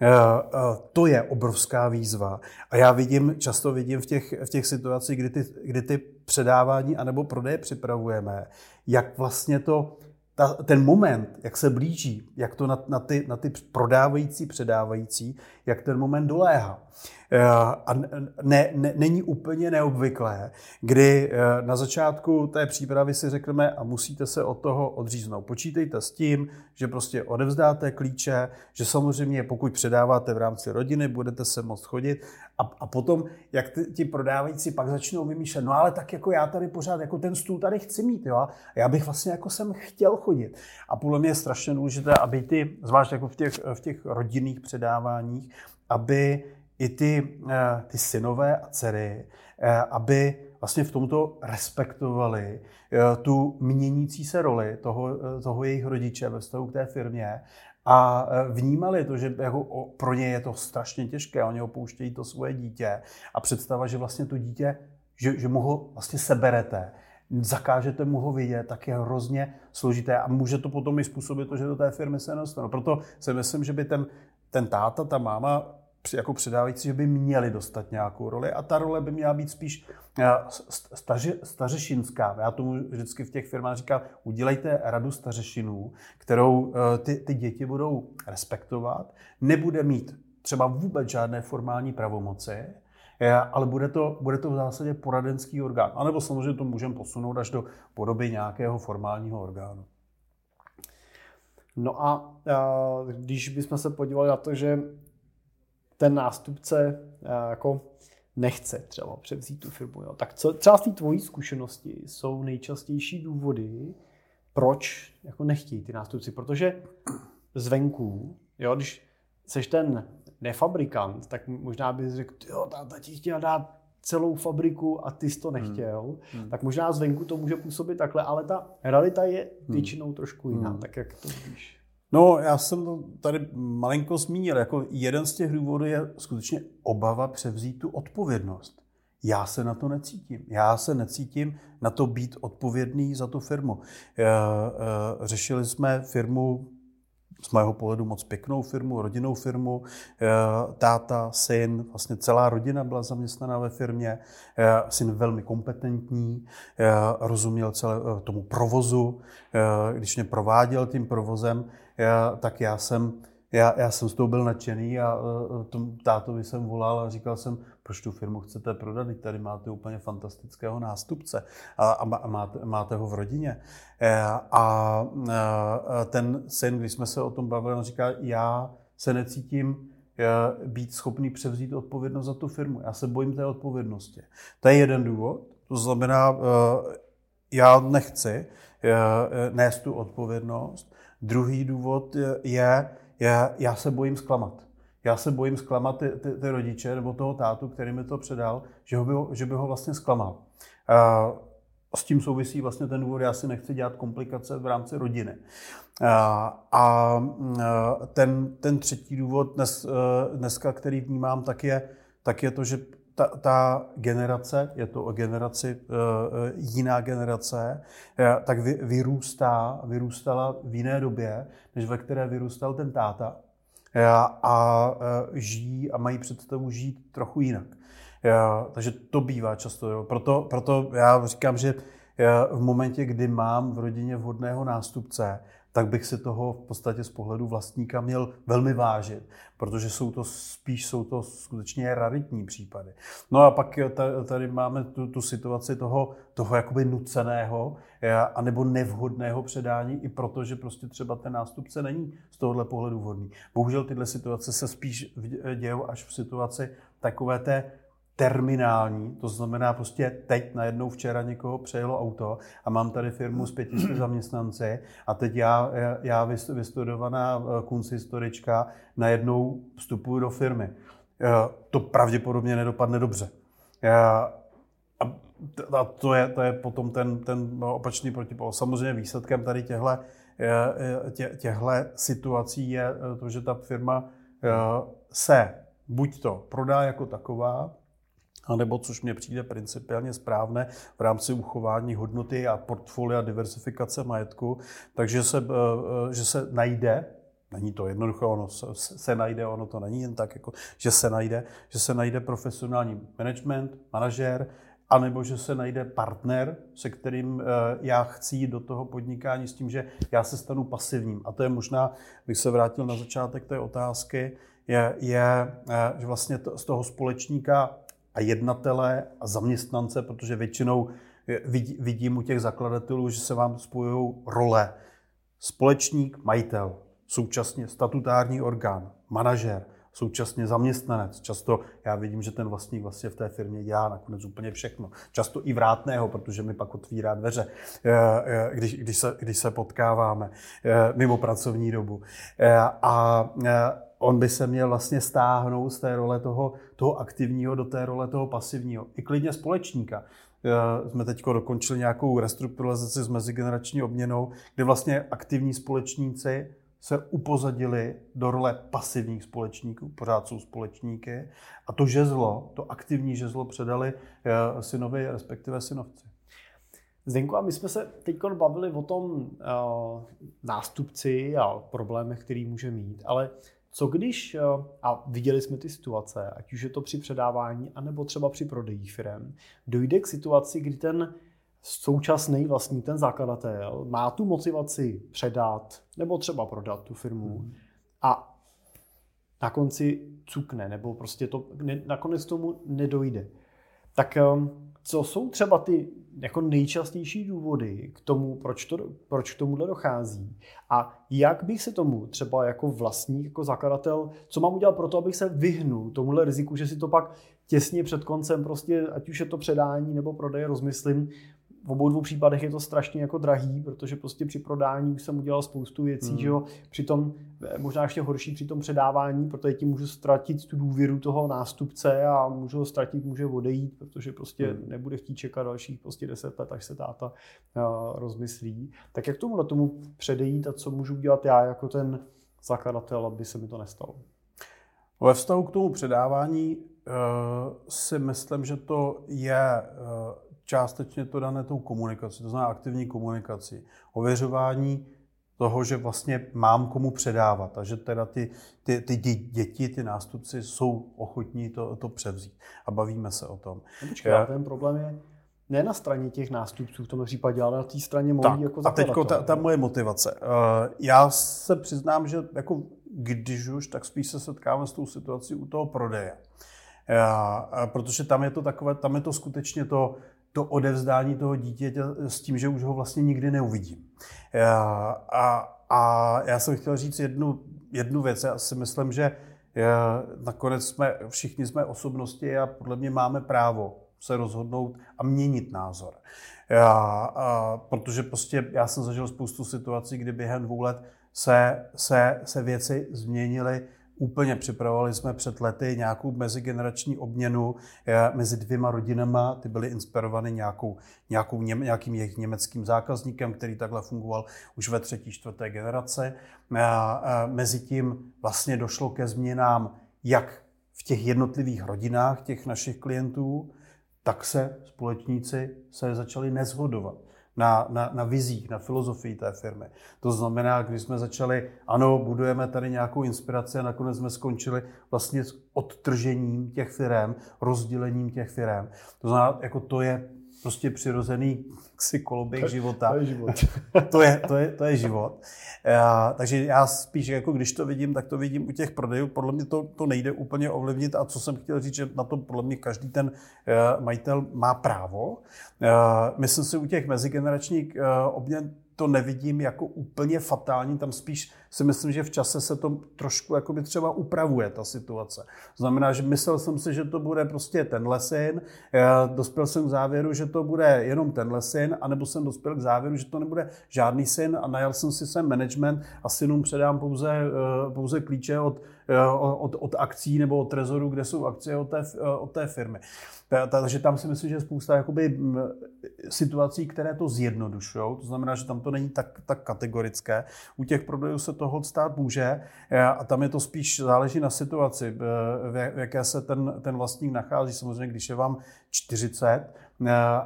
Eh, eh, to je obrovská výzva. A já vidím, často vidím v těch, v těch situacích, kdy ty, kdy ty předávání anebo prodeje připravujeme, jak vlastně to ta, ten moment, jak se blíží, jak to na, na, ty, na ty prodávající, předávající, jak ten moment doléhá. Eh, a ne, ne, není úplně neobvyklé, kdy eh, na začátku té přípravy si řekneme a musíte se od toho odříznout. Počítejte s tím, že prostě odevzdáte klíče, že samozřejmě pokud předáváte v rámci rodiny, budete se moct chodit a, a potom, jak ty, ti prodávající pak začnou vymýšlet, no ale tak jako já tady pořád, jako ten stůl tady chci mít, jo, a já bych vlastně jako jsem chtěl chodit. A podle mě je strašně důležité, aby ty, zvlášť jako v těch, v těch rodinných předáváních, aby i ty, eh, ty synové a dcery, eh, aby vlastně v tomto respektovali eh, tu měnící se roli toho, toho jejich rodiče ve vztahu k té firmě a vnímali to, že jako pro ně je to strašně těžké, oni opouštějí to svoje dítě a představa, že vlastně to dítě, že, že mu ho vlastně seberete, zakážete mu ho vidět, tak je hrozně složité a může to potom i způsobit to, že do té firmy se nedostane. Proto si myslím, že by ten, ten táta, ta máma jako předávající, že by měli dostat nějakou roli a ta role by měla být spíš eh, staři, stařešinská. Já tomu vždycky v těch firmách říkám, udělejte radu stařešinů, kterou eh, ty, ty děti budou respektovat, nebude mít třeba vůbec žádné formální pravomoci, eh, ale bude to, bude to v zásadě poradenský orgán. A nebo samozřejmě to můžeme posunout až do podoby nějakého formálního orgánu. No a když bychom se podívali na to, že ten nástupce eh, jako nechce třeba převzít tu firmu. Jo. Tak co třeba z té tvojí zkušenosti jsou nejčastější důvody, proč jako nechtějí ty nástupci? Protože zvenku, jo, když seš ten nefabrikant, tak možná bys řekl, jo, táta ti chtěl dát celou fabriku a ty jsi to hmm. nechtěl, hmm. tak možná zvenku to může působit takhle, ale ta realita je hmm. většinou trošku jiná. Hmm. Tak jak to víš? No, já jsem to tady malinko zmínil. Jako jeden z těch důvodů je skutečně obava převzít tu odpovědnost. Já se na to necítím. Já se necítím na to být odpovědný za tu firmu. Řešili jsme firmu z mého pohledu moc pěknou firmu, rodinnou firmu. Eh, táta, syn, vlastně celá rodina byla zaměstnaná ve firmě. Eh, syn velmi kompetentní, eh, rozuměl celé tomu provozu. Když mě prováděl tím provozem, tak já jsem já, já jsem z toho byl nadšený a tomu tátovi jsem volal a říkal jsem, proč tu firmu chcete prodat, teď tady máte úplně fantastického nástupce a, a máte, máte ho v rodině. E, a e, ten syn, když jsme se o tom bavili, on říká, já se necítím e, být schopný převzít odpovědnost za tu firmu. Já se bojím té odpovědnosti. To je jeden důvod. To znamená, já nechci nést tu odpovědnost. Druhý důvod je, je já se bojím zklamat já se bojím zklamat ty, ty, ty rodiče nebo toho tátu, který mi to předal, že, ho by, že by ho vlastně zklamal. A s tím souvisí vlastně ten důvod, já si nechci dělat komplikace v rámci rodiny. A, a ten, ten třetí důvod dnes, dneska, který vnímám, tak je, tak je to, že ta, ta generace, je to o generaci, jiná generace, tak vyrůstá, vyrůstala v jiné době, než ve které vyrůstal ten táta a žijí a mají představu žít trochu jinak. Takže to bývá často. Jo. Proto, proto já říkám, že v momentě, kdy mám v rodině vhodného nástupce, tak bych si toho v podstatě z pohledu vlastníka měl velmi vážit, protože jsou to spíš jsou to skutečně raritní případy. No a pak tady máme tu, tu situaci toho, toho jakoby nuceného anebo nevhodného předání, i protože prostě třeba ten nástupce není z tohohle pohledu vhodný. Bohužel tyhle situace se spíš dějou až v situaci takové té terminální, to znamená prostě teď najednou včera někoho přejelo auto a mám tady firmu s pěti zaměstnanci a teď já, já vystudovaná eh, kunsthistorička najednou vstupuji do firmy. Eh, to pravděpodobně nedopadne dobře. Eh, a to je, to je potom ten, ten opačný protipol. Samozřejmě výsledkem tady těchto těchto situací je to, že ta firma se buď to prodá jako taková, anebo, což mně přijde principiálně správné, v rámci uchování hodnoty a portfolia diversifikace majetku, takže se, eh, že se najde Není to jednoduché, ono se, najde, ono to není jen tak, jako, že se najde, že se najde profesionální management, manažer, anebo že se najde partner, se kterým eh, já chci jít do toho podnikání s tím, že já se stanu pasivním. A to je možná, bych se vrátil na začátek té otázky, je, je eh, že vlastně to, z toho společníka a jednatele a zaměstnance, protože většinou vidím u těch zakladatelů, že se vám spojují role společník, majitel, současně statutární orgán, manažer, současně zaměstnanec. Často já vidím, že ten vlastník vlastně v té firmě dělá nakonec úplně všechno. Často i vrátného, protože mi pak otvírá dveře, eh, eh, když, když, se, když se potkáváme eh, mimo pracovní dobu. A on by se měl vlastně stáhnout z té role toho, toho aktivního do té role toho pasivního. I klidně společníka. Jsme teď dokončili nějakou restrukturalizaci s mezigenerační obměnou, kde vlastně aktivní společníci se upozadili do role pasivních společníků, pořád jsou společníky, a to žezlo, to aktivní žezlo předali eh, synovi, respektive synovci. Zdenku, a my jsme se teď bavili o tom uh, nástupci a problémech, který může mít, ale co když, uh, a viděli jsme ty situace, ať už je to při předávání, anebo třeba při prodeji firm, dojde k situaci, kdy ten současný vlastní, ten zakladatel, má tu motivaci předat nebo třeba prodat tu firmu hmm. a na konci cukne, nebo prostě to ne, nakonec tomu nedojde. Tak um, co jsou třeba ty jako nejčastější důvody k tomu, proč, to, proč k tomuhle dochází? A jak bych se tomu třeba jako vlastník, jako zakladatel, co mám udělat pro to, abych se vyhnul tomuhle riziku, že si to pak těsně před koncem prostě, ať už je to předání nebo prodej, rozmyslím, v obou dvou případech je to strašně jako drahý, protože prostě při prodání už jsem udělal spoustu věcí, hmm. že jo, přitom eh, možná ještě horší při tom předávání, protože tím můžu ztratit tu důvěru toho nástupce a můžu ho ztratit, může odejít, protože prostě hmm. nebude chtít čekat dalších prostě deset let, až se táta uh, rozmyslí. Tak jak tomu na tomu předejít a co můžu udělat já jako ten zakladatel, aby se mi to nestalo? Ve vztahu k tomu předávání uh, si myslím, že to je uh, částečně to dané tou komunikací, to znamená aktivní komunikací, ověřování toho, že vlastně mám komu předávat a že teda ty, ty, ty děti, ty nástupci jsou ochotní to, to převzít. A bavíme se o tom. No počkej, Já... ten problém je ne na straně těch nástupců v tom případě, ale na té straně mojí jako A teď ta, ta moje motivace. Uh, já se přiznám, že jako když už, tak spíš se setkáme s tou situací u toho prodeje. Uh, protože tam je to takové, tam je to skutečně to, to odevzdání toho dítěte s tím, že už ho vlastně nikdy neuvidím. A, a já jsem chtěl říct jednu, jednu věc. Já si myslím, že nakonec jsme, všichni jsme osobnosti a podle mě máme právo se rozhodnout a měnit názor. Já, a, protože prostě já jsem zažil spoustu situací, kdy během dvou let se, se, se věci změnily úplně připravovali jsme před lety nějakou mezigenerační obměnu eh, mezi dvěma rodinama. Ty byly inspirovány nějakou, nějakou, nějakým jejich německým zákazníkem, který takhle fungoval už ve třetí, čtvrté generace. Mezitím vlastně došlo ke změnám jak v těch jednotlivých rodinách těch našich klientů, tak se společníci se začali nezhodovat na, na, na vizích, na filozofii té firmy. To znamená, když jsme začali, ano, budujeme tady nějakou inspiraci a nakonec jsme skončili vlastně s odtržením těch firm, rozdělením těch firm. To znamená, jako to je prostě přirozený si koloběh života. To je život. to, je, to, je, to je život. Já, takže já spíš, jako když to vidím, tak to vidím u těch prodejů. Podle mě to, to nejde úplně ovlivnit a co jsem chtěl říct, že na to podle mě každý ten uh, majitel má právo. Uh, myslím si u těch mezigeneračních uh, obměn to nevidím jako úplně fatální, tam spíš si myslím, že v čase se to trošku jakoby třeba upravuje ta situace. Znamená, že myslel jsem si, že to bude prostě tenhle syn, já dospěl jsem k závěru, že to bude jenom tenhle syn, anebo jsem dospěl k závěru, že to nebude žádný syn a najal jsem si sem management a synům předám pouze, eh, pouze klíče od, eh, od, od akcí nebo od trezoru, kde jsou akcie od té, eh, od té firmy. Takže tam si myslím, že je spousta jakoby, situací, které to zjednodušují. To znamená, že tam to není tak, tak kategorické. U těch prodejů se toho stát může a tam je to spíš záleží na situaci, v jaké se ten, ten vlastník nachází. Samozřejmě, když je vám 40, Eh,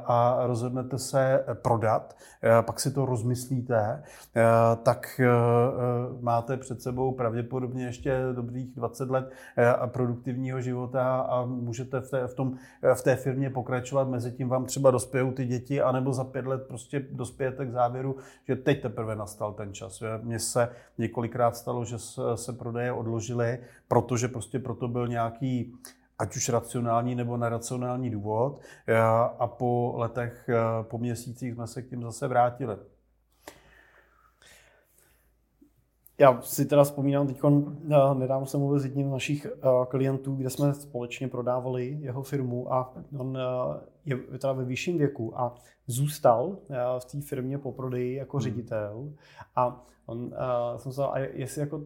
a rozhodnete se prodat, eh, pak si to rozmyslíte, eh, tak máte před sebou pravděpodobně ještě dobrých 20 let produktivního života a můžete v té, v tom, v té firmě pokračovat. Mezitím vám třeba dospějou ty děti, anebo za pět let prostě dospějete k závěru, že teď teprve nastal ten čas. Mně se několikrát stalo, že se prodeje odložily, protože prostě proto byl nějaký ať už racionální nebo neracionální důvod eh, a po letech, eh, po měsících jsme se k tím zase vrátili. Já si teda vzpomínám, teď eh, nedávno jsem mluvil s jedním z našich klientů, kde jsme společně prodávali jeho firmu a on je teda ve vyšším věku a zůstal v té firmě po prodeji jako hmm. ředitel a on jsem se a jestli, jako,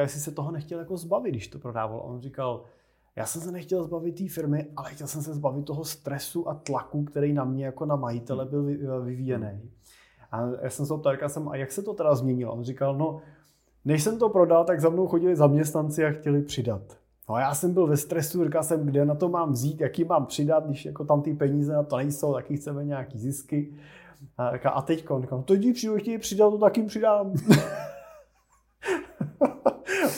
jestli se toho nechtěl jako zbavit, když to prodával. A on říkal, já jsem se nechtěl zbavit té firmy, ale chtěl jsem se zbavit toho stresu a tlaku, který na mě jako na majitele byl vyvíjený. A já jsem se ptal, jsem, a jak se to teda změnilo? On říkal, no, než jsem to prodal, tak za mnou chodili zaměstnanci a chtěli přidat. No a já jsem byl ve stresu, říkal jsem, kde na to mám vzít, jaký mám přidat, když jako tam ty peníze na to nejsou, taky chceme nějaký zisky. A, a teď, on říkal, no to když přijdu, chtějí přidat, to taky přidám.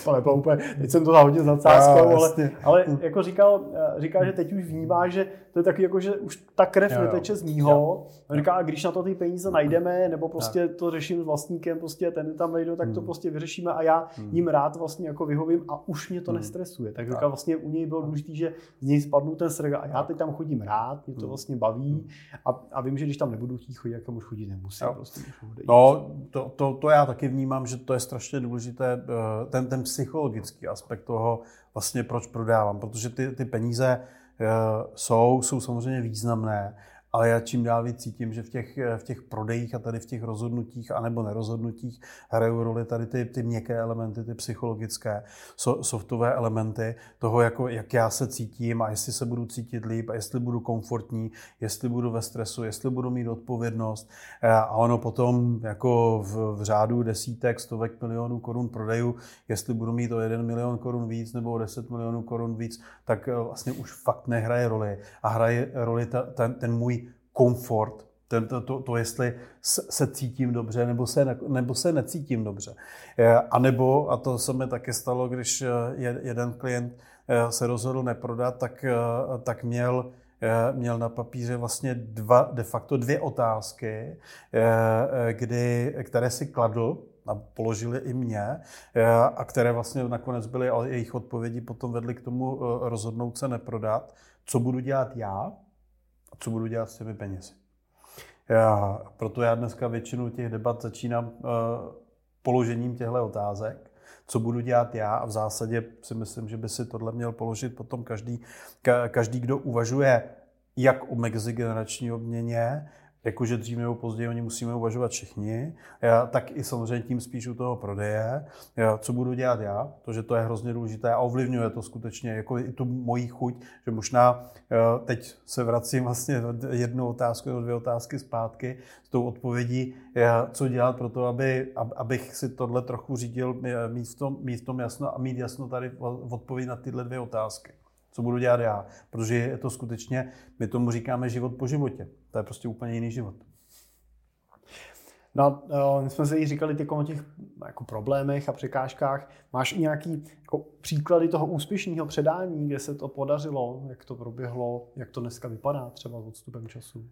to nebylo úplně, teď jsem to hodně nadsázkou, ale, ale jako říkal, eh, říkal, že teď už vnímá, že to je taky jako, že už ta krev jo, neteče z ního. Jo. Říká, a když na to ty peníze najdeme, nebo prostě to řeším s vlastníkem, prostě ten tam najdu, tak to hmm. prostě vyřešíme a já hmm. jim rád vlastně jako vyhovím a už mě to hmm. nestresuje. Tak říkal, vlastně u něj bylo důležité, že z něj spadnu ten stres a já teď tam chodím rád, mě to vlastně baví a, a vím, že když tam nebudu chtít chodit, tak už chodit nemusím. Prostě, no, to, to, to, já taky vnímám, že to je strašně důležité, eh, ten, ten psychologický aspekt toho, vlastně proč prodávám, protože ty, ty peníze jsou, jsou samozřejmě významné, ale já čím dál víc cítím, že v těch, v těch prodejích a tady v těch rozhodnutích anebo nerozhodnutích hrajou roli tady ty, ty měkké elementy, ty psychologické, so, softové elementy toho, jako, jak já se cítím a jestli se budu cítit líp a jestli budu komfortní, jestli budu ve stresu, jestli budu mít odpovědnost. A ono potom jako v, v řádu desítek, stovek milionů korun prodejů, jestli budu mít o jeden milion korun víc nebo o deset milionů korun víc, tak vlastně už fakt nehraje roli. A hraje roli ta, ten, ten můj komfort To, to, to, to jestli se cítím dobře nebo se, nebo se necítím dobře. A nebo, a to se mi taky stalo, když jeden klient se rozhodl neprodat, tak, tak měl měl na papíře vlastně dva, de facto dvě otázky, kdy, které si kladl a položili i mě, a které vlastně nakonec byly, ale jejich odpovědi potom vedly k tomu rozhodnout se neprodat. Co budu dělat já co budu dělat s těmi penězi. Já, proto já dneska většinu těch debat začínám uh, položením těchto otázek. Co budu dělat já a v zásadě si myslím, že by si tohle měl položit potom každý, ka, každý kdo uvažuje jak o mezigenerační obměně, jakože dřív nebo později oni musíme uvažovat všichni, já, tak i samozřejmě tím spíš u toho prodeje. Já, co budu dělat já, to, že to je hrozně důležité a ovlivňuje to skutečně jako i tu moji chuť, že možná teď se vracím vlastně jednu otázku nebo dvě otázky zpátky s tou odpovědí, já, co dělat pro to, aby, abych si tohle trochu řídil, mít v tom, mít v tom jasno a mít jasno tady v odpovědi na tyhle dvě otázky co budu dělat já. Protože je to skutečně, my tomu říkáme život po životě. To je prostě úplně jiný život. No, eh, my jsme se jí říkali ty o těch jako problémech a překážkách. Máš i nějaký jako příklady toho úspěšného předání, kde se to podařilo, jak to proběhlo, jak to dneska vypadá třeba s odstupem času?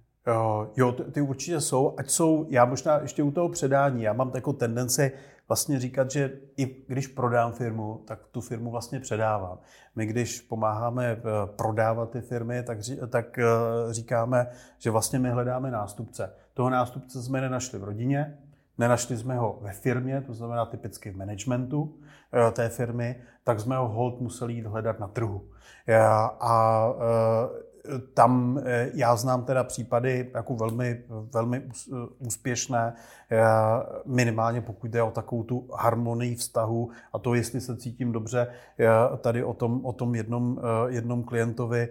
Jo, ty, ty určitě jsou, ať jsou, já možná ještě u toho předání, já mám takovou tendenci vlastně říkat, že i když prodám firmu, tak tu firmu vlastně předávám. My když pomáháme eh, prodávat ty firmy, tak, tak eh, říkáme, že vlastně my hledáme nástupce. Toho nástupce jsme nenašli v rodině, nenašli jsme ho ve firmě, to znamená typicky v managementu eh, té firmy, tak jsme ho hold museli jít hledat na trhu. A tam eh, já znám teda případy jako velmi, velmi eh, úspěšné, eh, minimálně pokud jde o takovou tu harmonii vztahu a to, jestli se cítím dobře tady o tom, o tom jednom, jednom klientovi,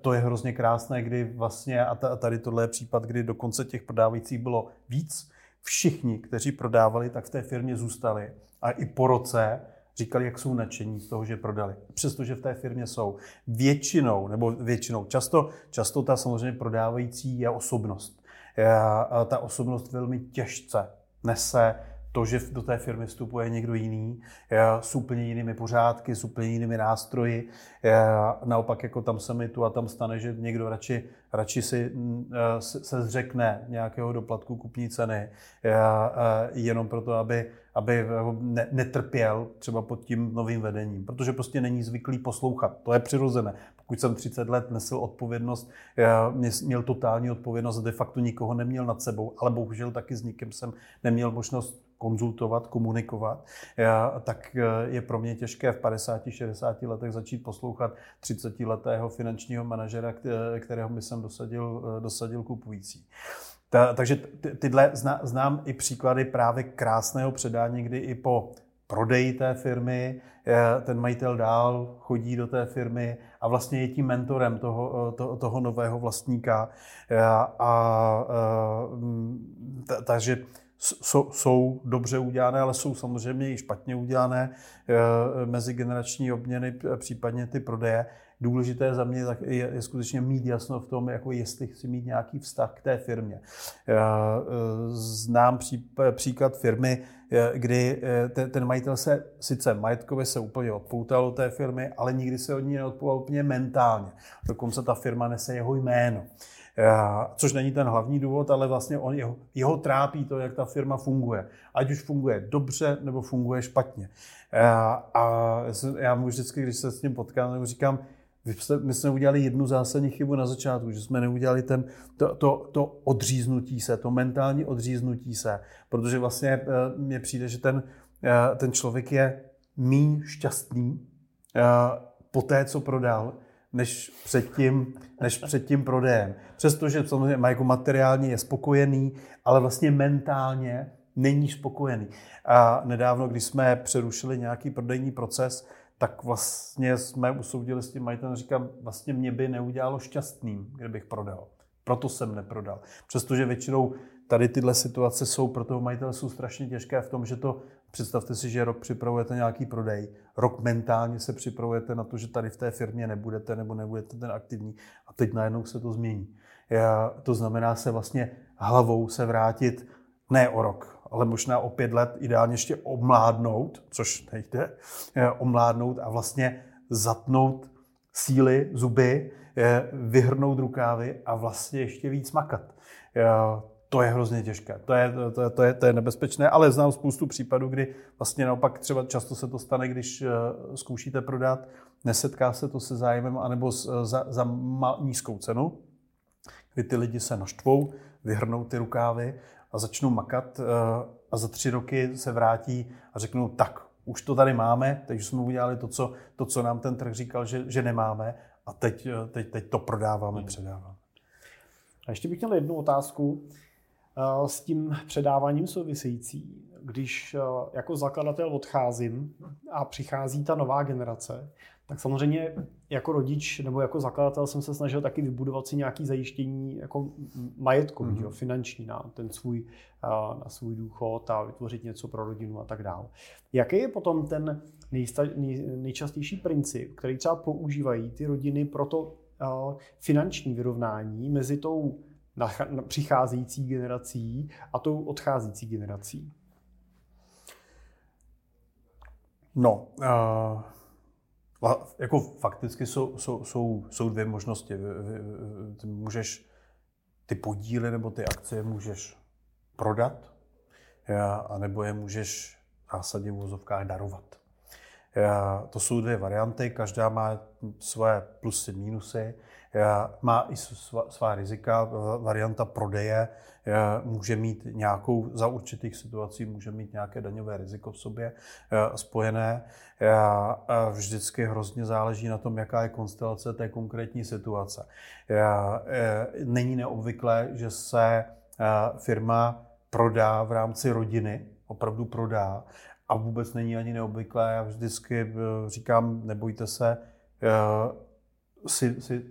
to je hrozně krásné, kdy vlastně, a tady tohle je případ, kdy dokonce těch prodávajících bylo víc, všichni, kteří prodávali, tak v té firmě zůstali. A i po roce říkali, jak jsou nadšení z toho, že prodali. Přestože v té firmě jsou. Většinou, nebo většinou, často, často ta samozřejmě prodávající je osobnost. A ta osobnost velmi těžce nese to, že do té firmy vstupuje někdo jiný, s úplně jinými pořádky, s úplně jinými nástroji. Naopak jako tam se mi tu a tam stane, že někdo radši, radši si se zřekne nějakého doplatku kupní ceny, jenom proto, aby aby netrpěl třeba pod tím novým vedením, protože prostě není zvyklý poslouchat. To je přirozené. Pokud jsem 30 let nesl odpovědnost, měl totální odpovědnost, de facto nikoho neměl nad sebou, ale bohužel taky s nikým jsem neměl možnost konzultovat, komunikovat, tak e, je pro mě těžké v 50-60 letech začít poslouchat 30-letého finančního manažera, kterého by jsem dosadil, e, dosadil kupující. Ta, takže ty, tyhle zna, znám i příklady právě krásného předání, kdy i po prodeji té firmy ten majitel dál chodí do té firmy a vlastně je tím mentorem toho, to, toho nového vlastníka. A, a takže jsou, jsou dobře udělané, ale jsou samozřejmě i špatně udělané mezigenerační obměny, případně ty prodeje důležité za mě je, je skutečně mít jasno v tom, jako jestli chci mít nějaký vztah k té firmě. Já e, znám pří, příklad firmy, kdy ten, ten majitel se sice majetkově se úplně odpoutal od té firmy, ale nikdy se od ní neodpoutal úplně mentálně. Dokonce ta firma nese jeho jméno. Což není ten hlavní důvod, ale vlastně on, jeho, jeho trápí to, jak ta firma funguje. Ať už funguje dobře, nebo funguje špatně. A já mu vždycky, když se s ním potkám, říkám, my jsme udělali jednu zásadní chybu na začátku, že jsme neudělali ten, to, to, to odříznutí se, to mentální odříznutí se, protože vlastně eh, mně přijde, že ten, eh, ten člověk je méně šťastný eh, po té, co prodal, než před tím, než před tím prodejem. Přestože samozřejmě jako materiálně je spokojený, ale vlastně mentálně není spokojený. A nedávno, když jsme přerušili nějaký prodejní proces, tak vlastně jsme usoudili s tím majitelem, říkám, vlastně mě by neudělalo šťastným, kdybych prodal. Proto jsem neprodal. Přestože většinou tady tyhle situace jsou pro toho majitele jsou strašně těžké v tom, že to, představte si, že rok připravujete nějaký prodej, rok mentálně se připravujete na to, že tady v té firmě nebudete nebo nebudete ten aktivní a teď najednou se to změní. To znamená se vlastně hlavou se vrátit ne o rok, ale možná o pět let ideálně ještě omládnout, což nejde, omládnout a vlastně zatnout síly, zuby, vyhrnout rukávy a vlastně ještě víc makat. To je hrozně těžké, to je, to, je, to, je, to je nebezpečné, ale znám spoustu případů, kdy vlastně naopak třeba často se to stane, když eh, zkoušíte prodat, nesetká se to se zájmem anebo za, za nízkou cenu, kdy ty lidi se naštvou, vyhrnou ty rukávy a začnou makat eh, a za tři roky se vrátí a řeknou, tak, už to tady máme, takže jsme udělali to, co, to, co nám ten trh říkal, že, že nemáme a teď, eh, teď, teď to prodáváme, hmm. předáváme. A ještě bych měl jednu otázku eh, s tím předáváním související. Když jako zakladatel odcházím a přichází ta nová generace, tak samozřejmě jako rodič nebo jako zakladatel jsem se snažil taky vybudovat si nějaký zajištění jako majetkový, mm-hmm. finanční na ten svůj, na svůj důchod a vytvořit něco pro rodinu a tak dále. Jaký je potom ten nejsta, nej, nejčastější princip, který třeba používají ty rodiny pro to finanční vyrovnání mezi tou přicházející generací a tou odcházící generací? No, uh jako fakticky jsou, jsou, jsou, jsou dvě možnosti. Ty můžeš ty podíly nebo ty akcie můžeš prodat, anebo je můžeš v zásadě v úzovkách darovat. To jsou dvě varianty, každá má své plusy, mínusy má i svá rizika. Varianta prodeje může mít nějakou, za určitých situací může mít nějaké daňové riziko v sobě spojené. Vždycky hrozně záleží na tom, jaká je konstelace té konkrétní situace. Není neobvyklé, že se firma prodá v rámci rodiny, opravdu prodá, a vůbec není ani neobvyklé. Já vždycky říkám, nebojte se, si, si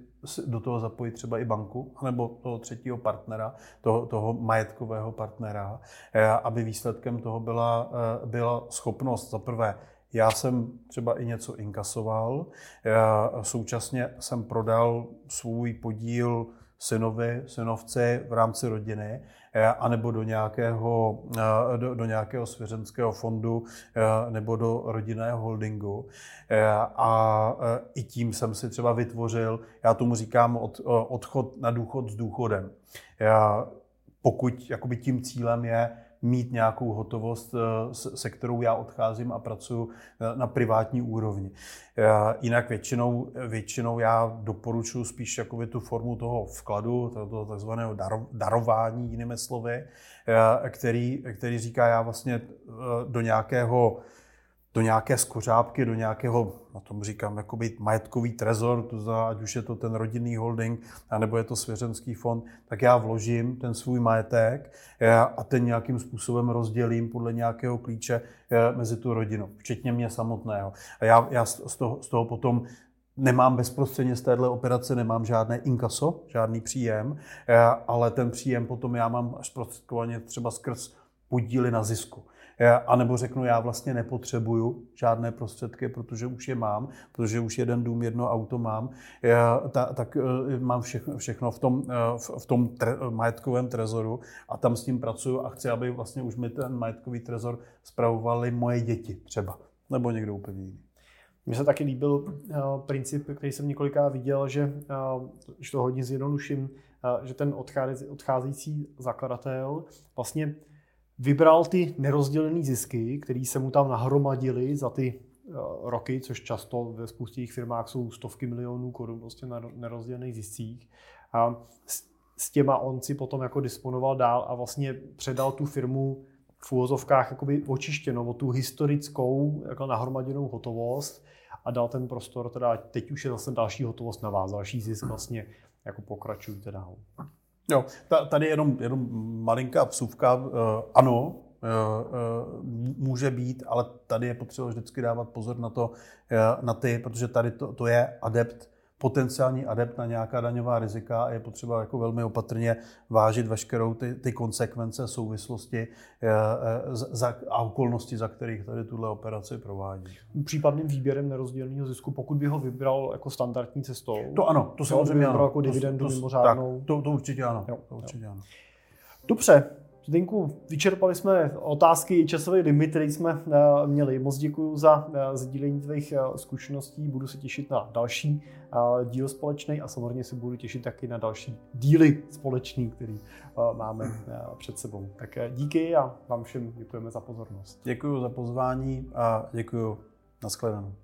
do toho zapojit třeba i banku, nebo toho třetího partnera, toho, toho majetkového partnera, eh, aby výsledkem toho byla, eh, byla schopnost. Za prvé já jsem třeba i něco inkasoval, já současně jsem prodal svůj podíl synovi, synovci v rámci rodiny, eh, anebo do nějakého, eh, do, do nějakého svěřenského fondu eh, nebo do rodinného holdingu. A i tím jsem si třeba vytvořil, já tomu říkám od, odchod na důchod s důchodem. Pokud jakoby tím cílem je mít nějakou hotovost, eh, se kterou já odcházím a pracuji eh, na privátní úrovni. Eh, jinak většinou, většinou já doporučuji spíš jakoby tu formu toho vkladu, toho takzvaného darování, jinými slovy, který, který říká, já vlastně do nějakého do nějaké skořápky, do nějakého, na tom říkám, jakoby majetkový trezor, to znamená, ať už je to ten rodinný holding, anebo je to svěřenský fond, tak já vložím ten svůj majetek a ten nějakým způsobem rozdělím podle nějakého klíče eh, mezi tu rodinu, včetně mě samotného. A já, já z, toho, z toho potom nemám bezprostředně z téhle operace, nemám žádné inkaso, žádný příjem, eh, ale ten příjem potom já mám až prostředkovaně třeba skrz podíly na zisku. A nebo řeknu, já vlastně nepotřebuju žádné prostředky, protože už je mám, protože už jeden dům, jedno auto mám, ta, tak eh, mám všechno, všechno v tom, eh, v, tom tre, majetkovém trezoru a tam s tím pracuju a chci, aby vlastně už mi ten majetkový trezor zpravovali moje děti třeba, nebo někdo úplně jiný. Mně se taky líbil uh, princip, který jsem několikrát viděl, že, uh, když to hodně zjednoduším, uh, že ten odcházející zakladatel vlastně vybral ty nerozdělené zisky, které se mu tam nahromadily za ty uh, roky, což často ve spoustě jejich firmách jsou stovky milionů korun prostě na nerozdělených ziscích. A s, těma on si potom jako disponoval dál a vlastně předal tu firmu v úvozovkách jakoby očištěno o tu historickou jako nahromaděnou hotovost a dal ten prostor, teda teď už je zase další hotovost na vás, další zisk vlastně jako pokračujte dál. Jo, tady jenom, jenom malinká vsuvka. Eh, ano, eh, eh, může být, ale tady je potřeba vždycky dávat pozor na to, na ty, protože tady to, to je adept potenciální adept na nějaká daňová rizika a je potřeba jako velmi opatrně vážit veškerou ty, ty konsekvence, souvislosti za, a okolnosti, za kterých tady tuhle operaci provádí. Případným výběrem nerozděleného zisku, pokud by ho vybral jako standardní cestou. To ano, to samozřejmě ano. jako dividendu to, mimořádnou. Tak, to, to určitě ano. Jo, to určitě jo. ano. Dobře, Zdenku, vyčerpali jsme otázky, časový limit, který jsme eh, měli. Moc děkuji za eh, sdílení tvých eh, zkušeností. Budu se těšit na další díl společný a samozřejmě se budu těšit taky na další díly společný, který máme před sebou. Tak díky a vám všem děkujeme za pozornost. Děkuji za pozvání a děkuji. Naschledanou.